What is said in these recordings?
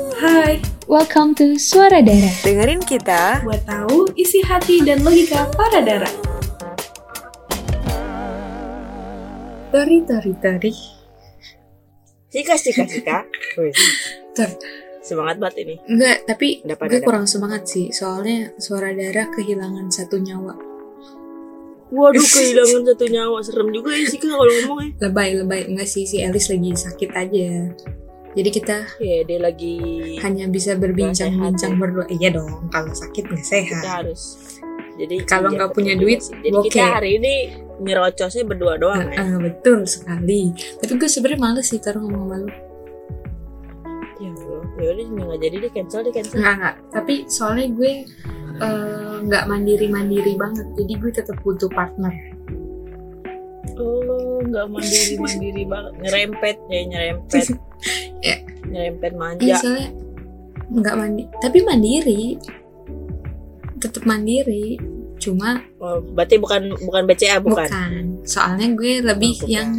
Hai, Welcome to Suara Darah. Dengerin kita buat tahu isi hati dan logika para darah. Tori, tori, tori. Sika sika sika Wih, Tor, Semangat banget ini enggak, tapi Dapat, gue dapat. kurang semangat sih. Soalnya Suara Darah kehilangan satu nyawa. Waduh kehilangan satu nyawa Serem juga ya Sika kalau ngomong ya Lebay, lebay. Enggak sih, si Elis lagi sakit aja. Jadi kita Ya dia lagi hanya bisa berbincang-bincang berdua. Iya dong, kalau sakit nggak Kita sehat. harus Jadi Kalau nggak punya duit, sih. Jadi bokeh. kita hari ini Nyerocosnya berdua doang ya Ah, betul sekali. Tapi gue sebenarnya males sih taruh ngomong sama lu. Ya Allah Ya udah nggak jadi deh cancel deh cancel Enggak, enggak. Tapi soalnya gue eh, nggak mandiri-mandiri banget. Jadi gue tetap butuh partner. Oh nggak mandiri mandiri banget Nyerempet ya nyerempet Ya. Nyerempet Iya, manja soalnya nggak mandi. Tapi mandiri. Tetap mandiri. Cuma oh, Berarti bukan bukan BCA bukan, bukan. Soalnya gue lebih Oh, bukan. yang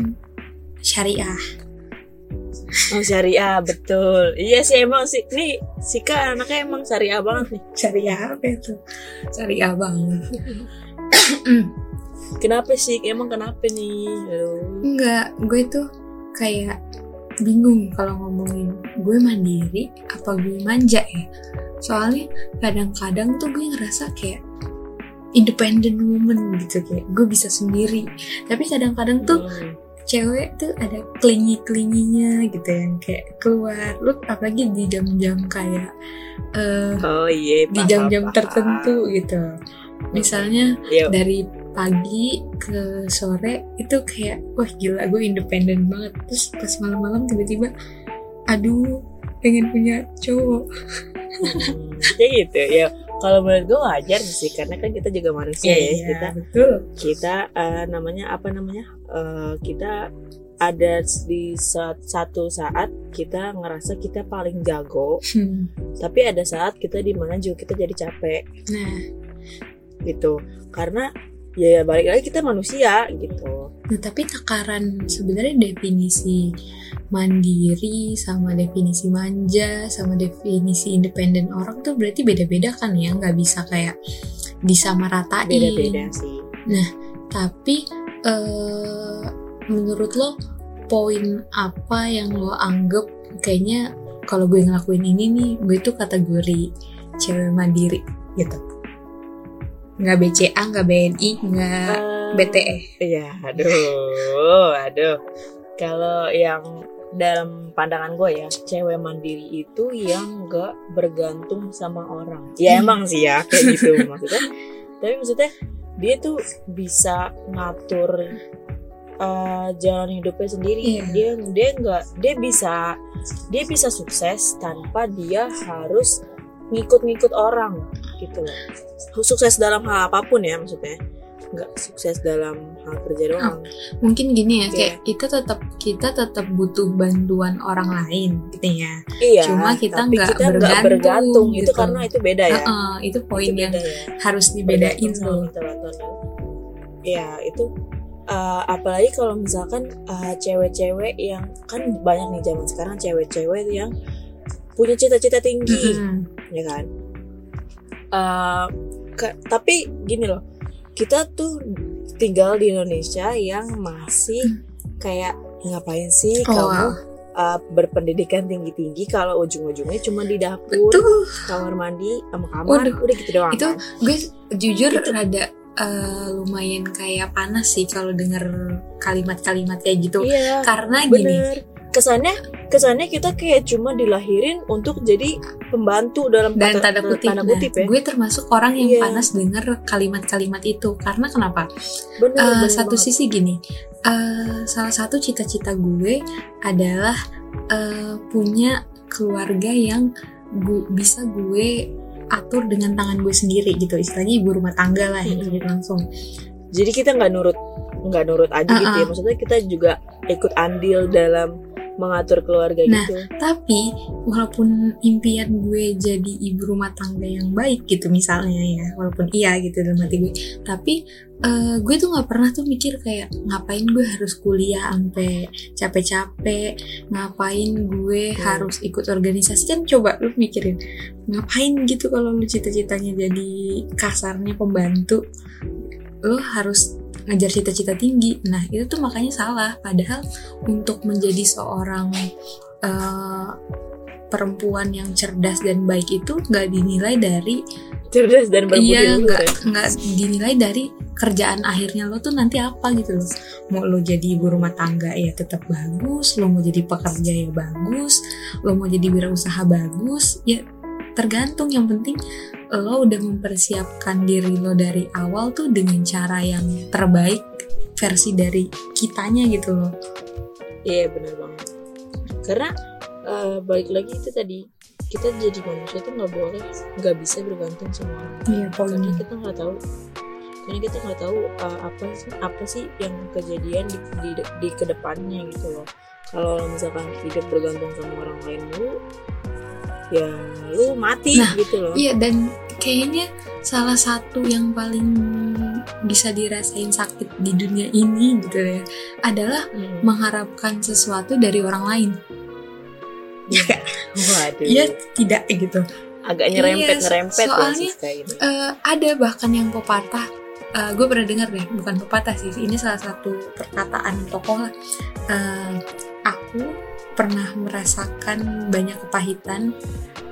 syariah. Oh syariah betul Iya sih emang sih Nih Sika anaknya emang syariah banget nih Syariah apa itu? Syariah banget. Kenapa sih? Emang kenapa nih? Aduh. Enggak, gue tuh kayak bingung kalau ngomongin gue mandiri apa gue manja ya. Soalnya kadang-kadang tuh gue ngerasa kayak independent woman gitu kayak gue bisa sendiri. Tapi kadang-kadang tuh Hmm. cewek tuh ada klingi-klinginya gitu yang kayak keluar. Lu apalagi di jam-jam kayak eh Oh iya. di jam-jam tertentu gitu. Misalnya Iya. dari pagi ke sore itu kayak wah gila gue independen banget terus pas malam-malam tiba-tiba aduh pengen punya cowok Kayak gitu ya. Kalau menurut gue wajar sih karena kan kita juga manusia ya. Kita betul kita eh, namanya apa namanya? Eh, kita ada di sa- satu saat kita ngerasa kita paling jago, Hmm, tapi ada saat kita di mana juga kita jadi capek nah gitu. Karena ya balik lagi kita manusia gitu. nah tapi takaran sebenarnya definisi mandiri sama definisi manja sama definisi independen orang tuh berarti beda-beda kan ya nggak bisa kayak disamaratain Beda-beda sih. Tapi eh menurut lo poin apa yang lo anggap kayaknya kalau gue ngelakuin ini nih gue tuh kategori cewek mandiri gitu. Nggak BCA, nggak BNI, nggak Eh, BTE. Iya, aduh, aduh. Kalau yang dalam pandangan gue ya, cewek mandiri itu yang gak bergantung sama orang. Ya Hmm. emang sih ya kayak gitu maksudnya. Tapi maksudnya dia tuh bisa ngatur eh, jalan hidupnya sendiri. Iya. Dia dia nggak dia bisa dia bisa sukses tanpa dia harus ngikut-ngikut orang gitu loh. Sukses dalam hal apa pun ya maksudnya. Nggak sukses dalam hal kerja doang. Mungkin gini ya, Iya. kayak kita tetap kita tetap butuh bantuan orang lain gitu ya. Iya, Cuma kita nggak bergantung, bergantung. Itu gitu. karena itu beda ya. Heeh, itu poin itu yang ya. harus dibedain tuh. Ya itu uh, apalagi kalau misalkan uh, cewek-cewek yang kan banyak nih zaman sekarang cewek-cewek yang punya cita-cita tinggi, Mm-mm. Ya kan. Uh, ke- tapi gini loh, kita tuh tinggal di Indonesia yang masih kayak ngapain sih Oh, kamu uh, berpendidikan tinggi-tinggi kalau ujung-ujungnya cuma di dapur, Betul. kamar mandi, sama kamar, Waduh, udah gitu doang. itu kan? gue jujur Itu- rada eh, lumayan kayak panas sih kalau denger kalimat-kalimat kayak gitu Iya, karena gini bener. Kesannya, kesannya kita kayak cuma dilahirin untuk jadi pembantu dalam dan kata- tanda kutip, tanda nah, kutip ya. gue termasuk orang yang Iya. panas denger kalimat-kalimat itu karena kenapa Bener, Eh, bener satu banget. sisi gini eh, salah satu cita-cita gue adalah eh, punya keluarga yang gu- bisa gue atur dengan tangan gue sendiri gitu istilahnya ibu rumah tangga lah Mm-mm. lebih langsung Jadi kita nggak nurut, nggak nurut aja gitu ya. Maksudnya kita juga ikut andil dalam mengatur keluarga Nah, gitu. tapi walaupun impian gue jadi ibu rumah tangga yang baik gitu misalnya ya walaupun iya gitu dalam hati gue tapi eh, gue tuh nggak pernah tuh mikir kayak ngapain gue harus kuliah sampai capek-capek ngapain gue Hmm. harus ikut organisasi. Kan coba lu mikirin ngapain gitu kalau lu cita-citanya jadi kasarnya pembantu? Lu harus ngajar cita-cita tinggi. Nah itu tuh makanya salah. Padahal untuk menjadi seorang eh, perempuan yang cerdas dan baik itu nggak dinilai dari cerdas dan berbudi iya nggak ya. nggak dinilai dari kerjaan akhirnya lo tuh nanti apa gitu loh. Mau lo jadi ibu rumah tangga ya tetap bagus. Lo mau jadi pekerja ya bagus. Lo mau jadi wirausaha bagus. Ya tergantung. Yang penting lo udah mempersiapkan diri lo dari awal tuh dengan cara yang terbaik versi dari kitanya gitu loh Iya benar banget. Karena eh, balik lagi itu tadi kita jadi manusia tuh nggak boleh nggak bisa bergantung sama orang. iya Karena kita nggak tahu. Karena kita nggak tahu eh, apa sih apa sih yang kejadian di, di, di ke depannya gitu loh. Kalau misalkan hidup bergantung sama orang lain dulu, ya lu mati Nah, gitu loh. Iya dan kayaknya salah satu yang paling bisa dirasain sakit di dunia ini gitu ya adalah Hmm. mengharapkan sesuatu dari orang lain. Waduh. Iya tidak gitu. Agak nyerempet Iya, nyerempet ya soalnya, Siska ini. Eh, ada bahkan yang pepatah. gue pernah dengar deh, bukan pepatah sih. Ini salah satu perkataan tokoh lah. Eh, aku pernah merasakan banyak kepahitan,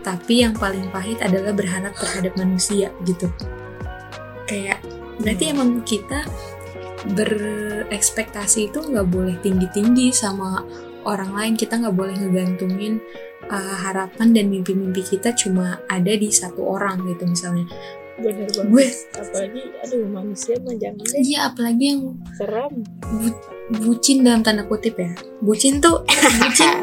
tapi yang paling pahit adalah berharap terhadap manusia gitu. Kayak berarti Hmm. emang kita berekspektasi itu nggak boleh tinggi-tinggi sama orang lain. Kita nggak boleh ngegantungin uh, harapan dan mimpi-mimpi kita cuma ada di satu orang gitu misalnya. Bener banget. Gue Apalagi aduh manusia mah jangan deh iya apalagi yang serem. bu- bucin dalam tanda kutip ya. Bucin tuh bucin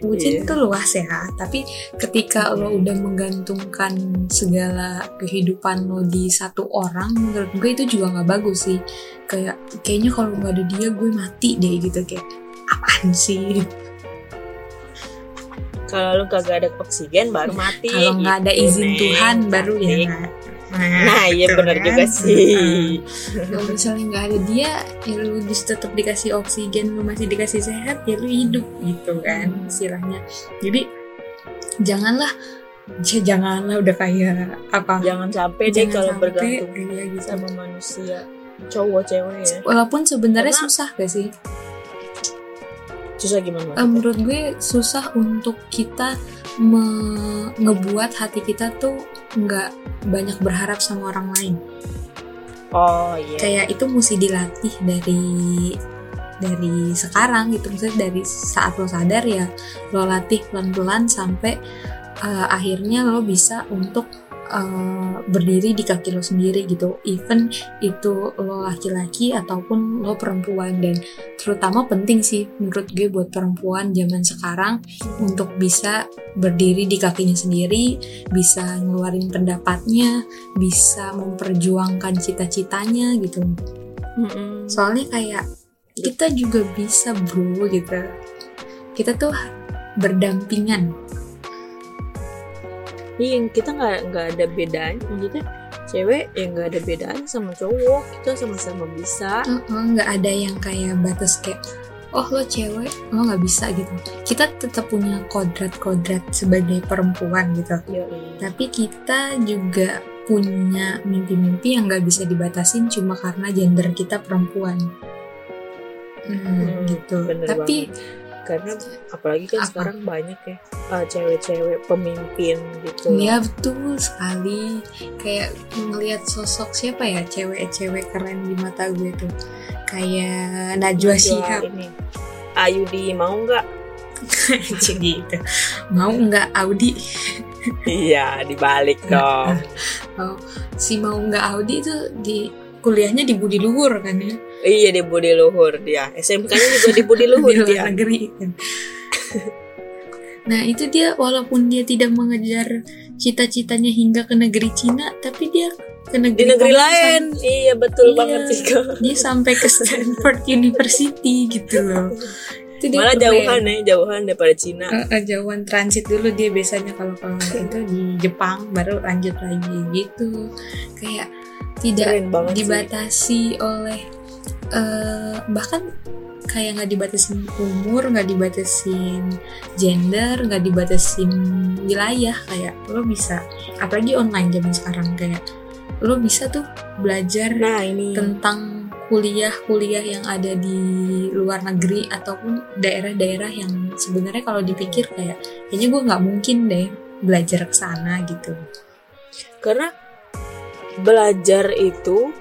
bucin Iya. tuh luas ya. Tapi ketika lo udah menggantungkan segala kehidupan lo di satu orang, menurut gue itu juga nggak bagus sih. Kayak kayaknya kalau nggak ada dia gue mati deh gitu kayak apaan sih? Kalau lu kagak ada oksigen baru mati. Kalau nggak ada gitu, izin. Tuhan baru ya. Nah, iya gitu bener kan. juga sih. Kalau misalnya nggak ada dia, ya lu dis- tetap dikasih oksigen, lu masih dikasih sehat, ya lu hidup gitu kan istilahnya. Jadi janganlah, ya janganlah udah kayak apa? Jangan sampai deh Jangan kalau sampai, bergantung iya gitu. sama manusia cowok cewek ya. Walaupun sebenarnya Karena- susah gak sih? Susah gimana? Eh, menurut gue susah untuk kita me- ngebuat hati kita tuh nggak banyak berharap sama orang lain. oh iya. kayak itu mesti dilatih dari dari sekarang gitu maksudnya dari saat lo sadar ya lo latih pelan-pelan sampai uh, akhirnya lo bisa untuk uh, berdiri di kaki lo sendiri gitu. Even itu lo laki-laki ataupun lo perempuan. Dan terutama penting sih menurut gue buat perempuan zaman sekarang untuk bisa berdiri di kakinya sendiri bisa ngeluarin pendapatnya bisa memperjuangkan cita-citanya gitu. Soalnya kayak kita juga bisa bro gitu. Kita tuh berdampingan Iya, kita nggak nggak ada bedanya. Maksudnya cewek ya nggak ada bedanya sama cowok. Kita sama-sama bisa. Nggak ada yang kayak batas kayak oh lo cewek lo nggak bisa gitu kita tetap punya kodrat-kodrat sebagai perempuan gitu Yoi. tapi kita juga punya mimpi-mimpi yang nggak bisa dibatasin cuma karena gender kita perempuan Hmm, Hmm, gitu tapi Karena apalagi kan Apa? sekarang banyak ya uh, cewek-cewek pemimpin gitu. ya betul sekali kayak ngelihat sosok siapa ya cewek-cewek keren di mata gue tuh kayak Najwa Shihab ini. Ayudi mau nggak? Gitu mau nggak Audi iya, dibalik dong. oh, si mau nggak Audi itu di kuliahnya di Budi Luhur kan ya iya, di Budi Luhur dia. SMK-nya juga di Budi Luhur di dia. negeri. Nah itu dia walaupun dia tidak mengejar cita-citanya hingga ke negeri Cina, tapi dia ke negeri, Di negeri lain. Iya, betul Iya. banget sih. Dia sampai ke Stanford University gitu loh. Itu dia malah jauhan ya jauhan daripada Cina eh, jauhan transit dulu dia biasanya kalau kalau itu di Jepang baru lanjut lagi gitu kayak tidak banget sih dibatasi oleh eh, bahkan kayak nggak dibatasin umur nggak dibatasin gender nggak dibatasin wilayah kayak lo bisa apalagi online zaman sekarang kayak lo bisa tuh belajar nah ini tentang kuliah-kuliah yang ada di luar negeri ataupun daerah-daerah yang sebenarnya kalau dipikir kayak kayaknya gue nggak mungkin deh belajar ke sana gitu. karena belajar itu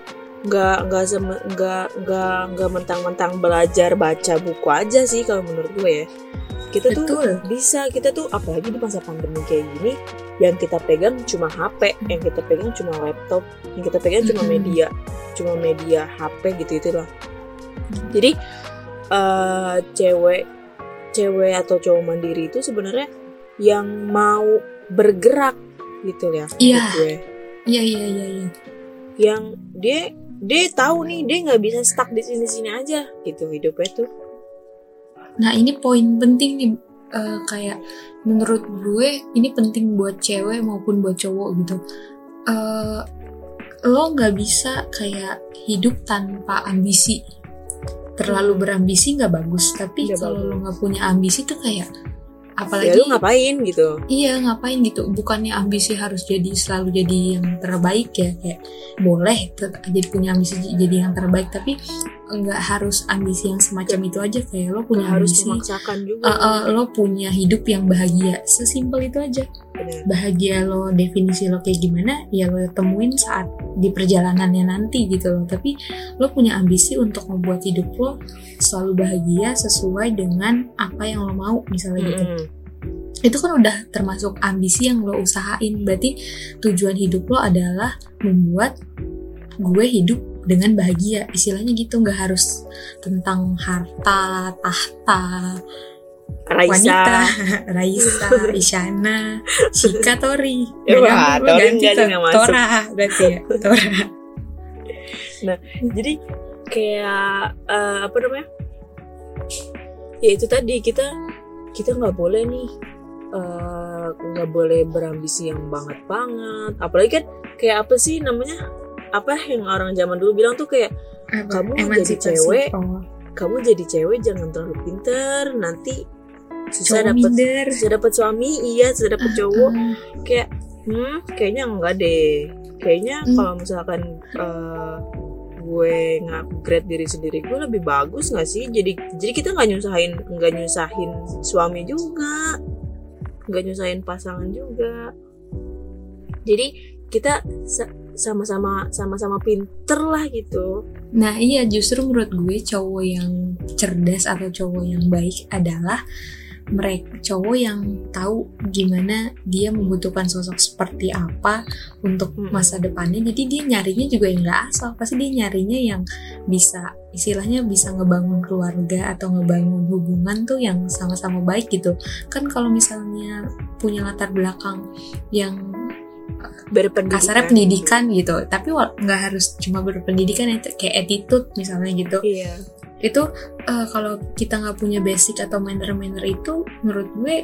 nggak nggak nggak nggak nggak mentang-mentang belajar baca buku aja sih kalau menurut gue ya kita tuh Betul. bisa kita tuh apalagi di masa pandemi kayak gini yang kita pegang cuma HP yang kita pegang cuma laptop yang kita pegang cuma media cuma media HP gitu itu lah jadi eh cewek cewek atau cowok mandiri itu sebenarnya yang mau bergerak gitu ya Iya. gue Iya iya iya iya. yang dia dia tahu nih dia nggak bisa stuck di sini sini aja gitu hidupnya tuh Nah ini poin penting nih eh, kayak menurut gue ini penting buat cewek maupun buat cowok gitu. Eh lo nggak bisa kayak hidup tanpa ambisi. Terlalu berambisi nggak bagus. Tapi kalau lo nggak punya ambisi tuh kayak ya apalagi lu ngapain gitu? Iya ngapain gitu? Bukannya ambisi harus jadi selalu jadi yang terbaik ya? Kayak boleh jadi punya ambisi jadi yang terbaik tapi nggak harus ambisi yang semacam itu aja. Kayak lo punya harus ambisi. memaksakan juga. Eh, eh, lo punya hidup yang bahagia. Sesimpel itu aja. Bener. bahagia lo definisi lo kayak gimana ya lo temuin saat di perjalanannya nanti gitu loh. Tapi lo punya ambisi untuk membuat hidup lo selalu bahagia sesuai dengan apa yang lo mau misalnya gitu. Mm-mm. Itu kan udah termasuk ambisi yang lo usahain. Berarti tujuan hidup lo adalah membuat gue hidup dengan bahagia. Istilahnya gitu nggak harus tentang harta tahta Raisa. wanita Raisa Isyana Shika Tori. Nggak wah, Tori ganti tuh. masuk. Tora berarti ya Tora. Jadi kayak eh, apa namanya? Ya itu tadi kita kita nggak boleh nih eh, nggak boleh berambisi yang banget banget. Apalagi kan kayak apa sih namanya? Apa yang orang zaman dulu bilang tuh kayak Apa? Kamu jadi cewek, oh. kamu jadi cewek jangan terlalu pinter nanti susah cowok dapat susah dapat suami iya susah dapat cowok. Ah, kayak hmm kayaknya enggak deh. Kayaknya Hmm. kalau misalkan eh, gue ngupgrade diri sendiri gue lebih bagus nggak sih? Jadi jadi kita nggak nyusahin nggak nyusahin suami juga nggak nyusahin pasangan juga. Jadi kita sa- sama-sama sama-sama pinter lah gitu. Nah iya justru menurut gue cowok yang cerdas atau cowok yang baik adalah mereka cowok yang tahu gimana dia membutuhkan sosok seperti apa untuk Mm-mm. masa depannya. Jadi dia nyarinya juga yang nggak asal. Pasti dia nyarinya yang bisa istilahnya bisa ngebangun keluarga atau ngebangun hubungan tuh yang sama-sama baik gitu. Kan kalau misalnya punya latar belakang yang berpendidikan. kasarnya pendidikan gitu tapi nggak harus cuma berpendidikan ya kayak attitude misalnya gitu. Iya itu eh, kalau kita nggak punya basic atau manner-manner itu menurut gue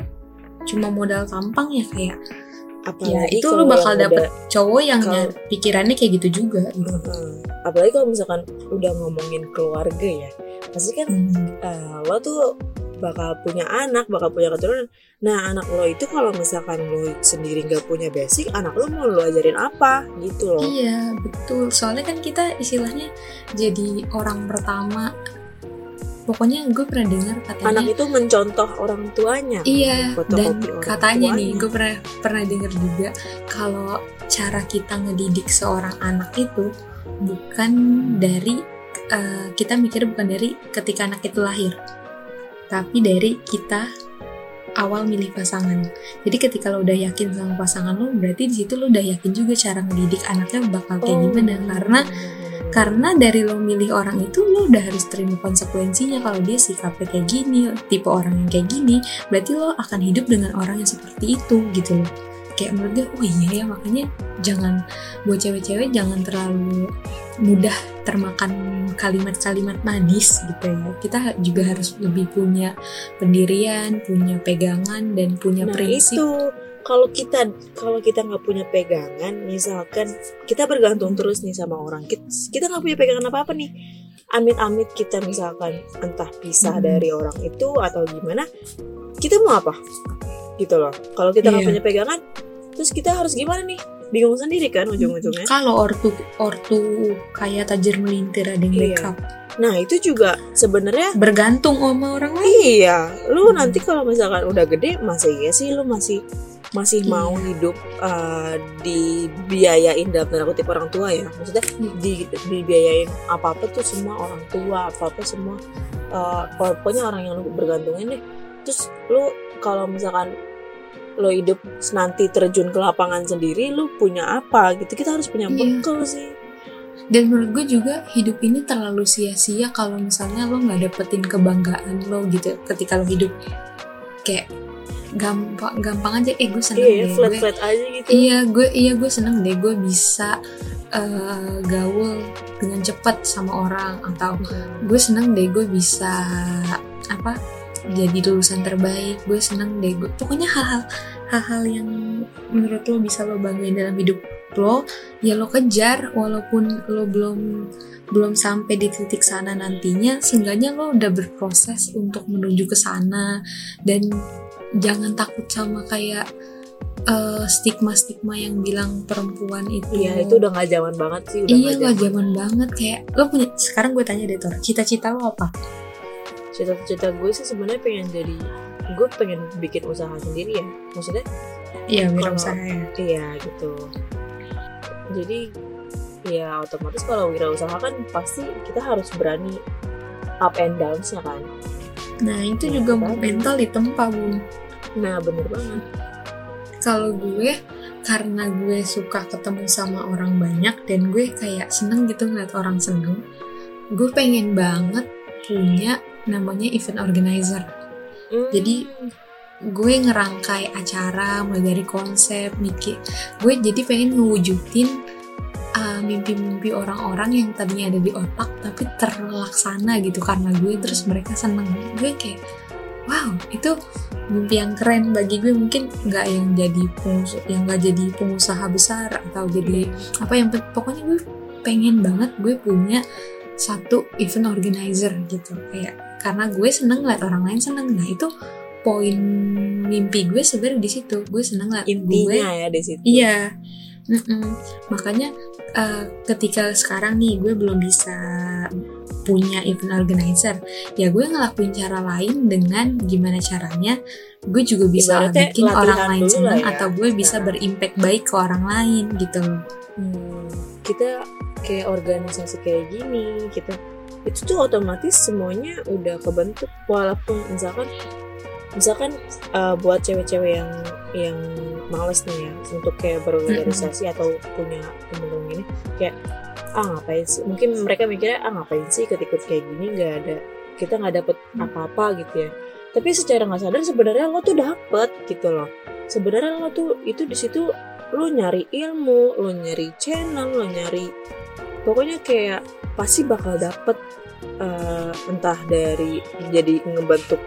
cuma modal tampang ya kayak ya apalagi itu kalau lu bakal dapet udah- cowok yang nyar- pikirannya kayak gitu juga gitu. Heeh. apalagi kalau misalkan udah ngomongin keluarga ya pasti kan Hmm. eh, lo tuh bakal punya anak, bakal punya keturunan. Nah, anak lo itu kalau misalkan lo sendiri nggak punya basic, anak lo mau lo ajarin apa gitu loh. Iya betul soalnya kan kita istilahnya jadi orang pertama pokoknya gue pernah dengar katanya Anak itu mencontoh orang tuanya. Iya, dan katanya nih, tuanya. gue pernah pernah dengar juga kalau cara kita ngedidik seorang anak itu bukan dari eh, kita mikir bukan dari ketika anak itu lahir, tapi dari kita awal milih pasangan. Jadi ketika lo udah yakin sama pasangan lo, berarti di situ lo udah yakin juga cara ngedidik anaknya bakal kayak Oh, gimana. Karena. Karena dari lo milih orang itu lo udah harus terima konsekuensinya. Kalau dia sikapnya kayak gini tipe orang yang kayak gini berarti lo akan hidup dengan orang yang seperti itu gitu loh. Kayak menurut gue oh iya ya makanya jangan buat cewek-cewek jangan terlalu mudah termakan kalimat-kalimat manis gitu ya. Kita juga harus lebih punya pendirian punya pegangan dan punya nah prinsip. itu kalau kita kalau kita nggak punya pegangan misalkan kita bergantung terus nih sama orang kita kita nggak punya pegangan apa apa nih amit-amit kita misalkan entah pisah Hmm. dari orang itu atau gimana kita mau apa gitu loh kalau kita nggak Iya. punya pegangan terus kita harus gimana nih bingung sendiri kan ujung-ujungnya kalau ortu ortu kayak tajir melintir ada yang Iya. backup nah itu juga sebenarnya bergantung sama orang lain Iya, lu Hmm. nanti kalau misalkan udah gede, masa iya sih lu masih masih Iya. mau hidup uh, dibiayain dalam tanda kutip orang tua ya? Maksudnya Iya. di, dibiayain apa apa tuh semua orang tua, apa apa semua uh, pokoknya orang yang lu bergantungin deh. Terus lu kalau misalkan lo hidup nanti terjun ke lapangan sendiri, lu punya apa gitu? Kita harus punya Iya. bekal sih. dan menurut gue juga hidup ini terlalu sia-sia kalau misalnya lo nggak dapetin kebanggaan lo gitu ketika lo hidup kayak gampang gampang aja. Eh gue seneng Iya, deh. flat gue flat aja gitu. iya gue iya gue seneng deh. Gue bisa eh, gaul dengan cepat sama orang atau gue seneng deh gue bisa apa jadi lulusan terbaik. Gue seneng deh gue pokoknya hal-hal hal-hal yang menurut lo bisa lo banggain dalam hidup lo ya lo kejar. Walaupun lo belum belum sampai di titik sana nantinya seenggaknya lo udah berproses untuk menuju ke sana. Dan jangan takut sama kayak eh, stigma-stigma yang bilang perempuan itu. Iya, itu udah nggak zaman banget sih, udah iya nggak gak zaman. banget kayak lo punya sekarang gue tanya deh Tor cita-cita lo apa? Cita-cita gue sih sebenarnya pengen jadi gue pengen bikin usaha sendiri ya maksudnya iya wirausaha ya. iya gitu. Jadi ya otomatis kalau wirausaha kan pasti kita harus berani up and downs ya kan. Nah itu Ya, juga mental ditempa bun nah bener banget. Kalau gue karena gue suka ketemu sama orang banyak dan gue kayak seneng gitu ngeliat orang seneng gue pengen banget punya namanya event organizer. Hmm, Jadi, gue ngerangkai acara mulai dari konsep mikir gue jadi pengen ngewujudin uh, mimpi-mimpi orang-orang yang tadinya ada di otak tapi terlaksana gitu karena gue terus mereka seneng. Gue kayak wow itu mimpi yang keren bagi gue. Mungkin nggak yang jadi pengusaha yang nggak jadi pengusaha besar atau jadi apa yang pokoknya gue pengen banget gue punya satu event organizer gitu. Kayak karena gue seneng liat orang lain seneng. Nah itu poin mimpi gue sebenarnya di situ. Gue seneng liat gue intinya ya di situ. Iya, Mm-mm. makanya eh, ketika sekarang nih gue belum bisa punya event organizer, ya gue ngelakuin cara lain dengan gimana caranya gue juga bisa Ibaratnya bikin orang lain seneng ya, atau gue bisa sekarang. berimpact baik ke orang lain gitu. Hmm, kita kayak organisasi kayak gini kita itu tuh otomatis semuanya udah kebentuk walaupun misalkan misalkan uh, buat cewek-cewek yang yang males nih ya untuk kayak berorganisasi atau punya temen-temen gini. Kayak ah ngapain sih? Mungkin mereka mikirnya ah ngapain sih ikut-ikut kayak gini? Nggak ada kita nggak dapet apa-apa gitu ya. Tapi secara nggak sadar sebenarnya lo tuh dapet gitu loh. Sebenarnya lo tuh itu di situ lo nyari ilmu lo nyari channel lo nyari pokoknya kayak pasti bakal dapet eh, entah dari jadi ngebentuk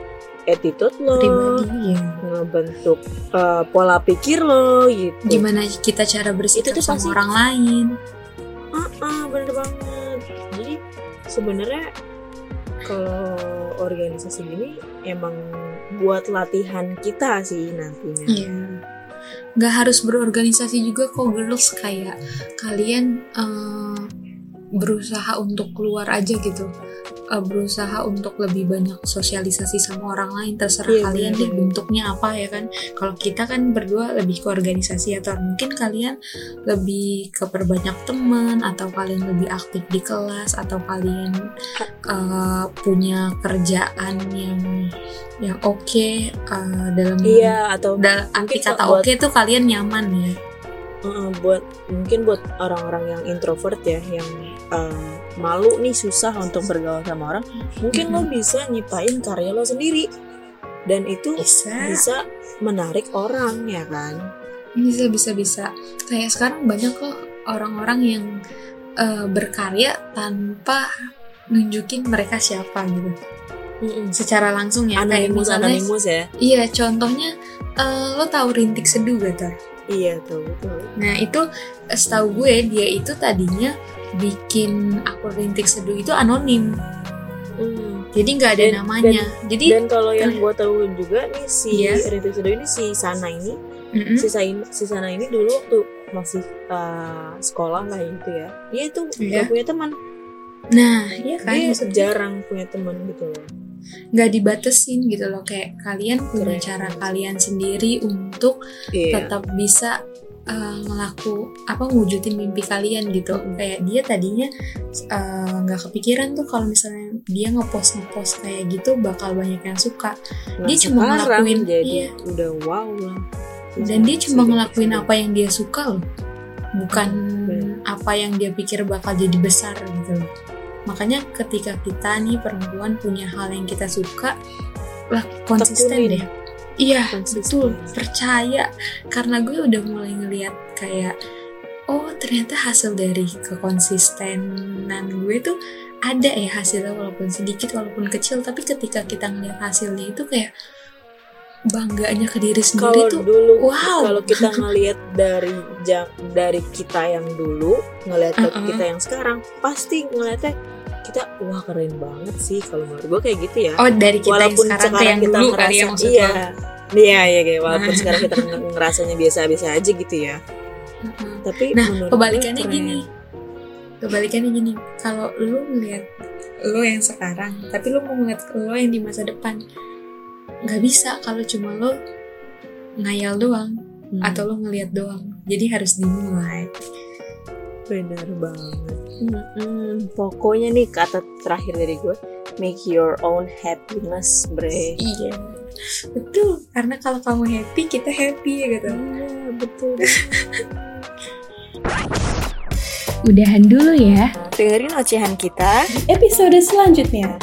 attitude lo Pribadi ya. ngebentuk eh, pola pikir lo gitu Gimana kita cara bersikap Itu tuh sama pasti- orang lain. ah ah, bener banget jadi sebenarnya kalau organisasi gini emang buat latihan kita sih nantinya Iya. Gak harus berorganisasi juga kok girls kayak kalian eh, berusaha untuk keluar aja gitu. Eh, berusaha untuk lebih banyak sosialisasi sama orang lain terserah Iya, kalian deh bener-bener. bentuknya apa ya kan. Kalau kita kan berdua lebih ke organisasi atau mungkin kalian lebih ke perbanyak teman atau kalian lebih aktif di kelas atau kalian eh, punya kerjaan yang yang oke eh, dalam iya atau dalam arti Mungkin kata oke tuh kalian nyaman ya Uh, buat mungkin buat orang-orang yang introvert ya yang uh, malu nih susah untuk bergaul sama orang mungkin lo bisa nyiptain karya lo sendiri. Dan itu bisa. bisa menarik orang ya kan? Bisa bisa bisa. Kayak sekarang banyak kok orang-orang yang eh, berkarya tanpa nunjukin mereka siapa gitu. Mm-mm. secara langsung ya. Kayak anonimus misalnya anonimus ya. Iya contohnya eh, lo tahu rintik seduh gak Tar? iya tuh betul. Nah itu setahu gue dia itu tadinya bikin akun rintik seduh itu anonim, Mm. jadi nggak ada Dan- namanya. jadi dan kalau yang gue tahu juga nih si Iya. Rintik Sedo ini si Sana ini mm-mm, si, Sain, si Sana ini dulu waktu masih uh, sekolah lah gitu ya dia itu Iya. gak punya teman nah iya kan dia maksudnya jarang punya teman gitu loh nggak dibatesin gitu loh kayak kalian punya Keren. cara kalian sendiri untuk iya tetap bisa uh, ngelaku apa wujudin mimpi kalian gitu Mm-mm. kayak dia tadinya uh, nggak kepikiran tuh kalau misalnya dia ngepost ngepost kayak gitu bakal banyak yang suka Nah, dia cuma ngelakuin, jadi iya. udah wow lah dan dia cuma ngelakuin apa yang dia suka loh bukan Bener. apa yang dia pikir bakal jadi besar gitu loh makanya ketika kita nih perempuan punya hal yang kita suka lah konsisten Tekunin. deh iya betul percaya karena gue udah mulai ngelihat kayak oh ternyata hasil dari kekonsistenan gue tuh ada ya hasilnya walaupun sedikit walaupun kecil tapi ketika kita ngeliat hasilnya itu kayak bangganya ke diri sendiri kalau tuh dulu wow. kalau kita ngelihat dari dari kita yang dulu ngelihat ke Uh-uh. kita yang sekarang pasti ngelihatnya kita wah keren banget sih kalau menurut gue kayak gitu ya oh dari kita walaupun yang sekarang, ke yang kita dulu ngerasa kali ya iya iya iya kayak walaupun sekarang kita nge- ngerasanya biasa-biasa aja gitu ya Mm-mm. tapi Nah, kebalikannya keren. gini. Kebalikannya gini, kalau lu ngeliat lo yang sekarang, tapi lu mau ngeliat lo yang di masa depan, nggak bisa kalau cuma lo ngayal doang Hmm, atau lo ngeliat doang. Jadi harus dimulai. Benar banget Mm-mm. pokoknya nih kata terakhir dari gue make your own happiness bre Iya, betul. Karena kalau kamu happy, kita happy gitu. iya betul Udahan dulu ya. dengerin ocehan kita Episode selanjutnya.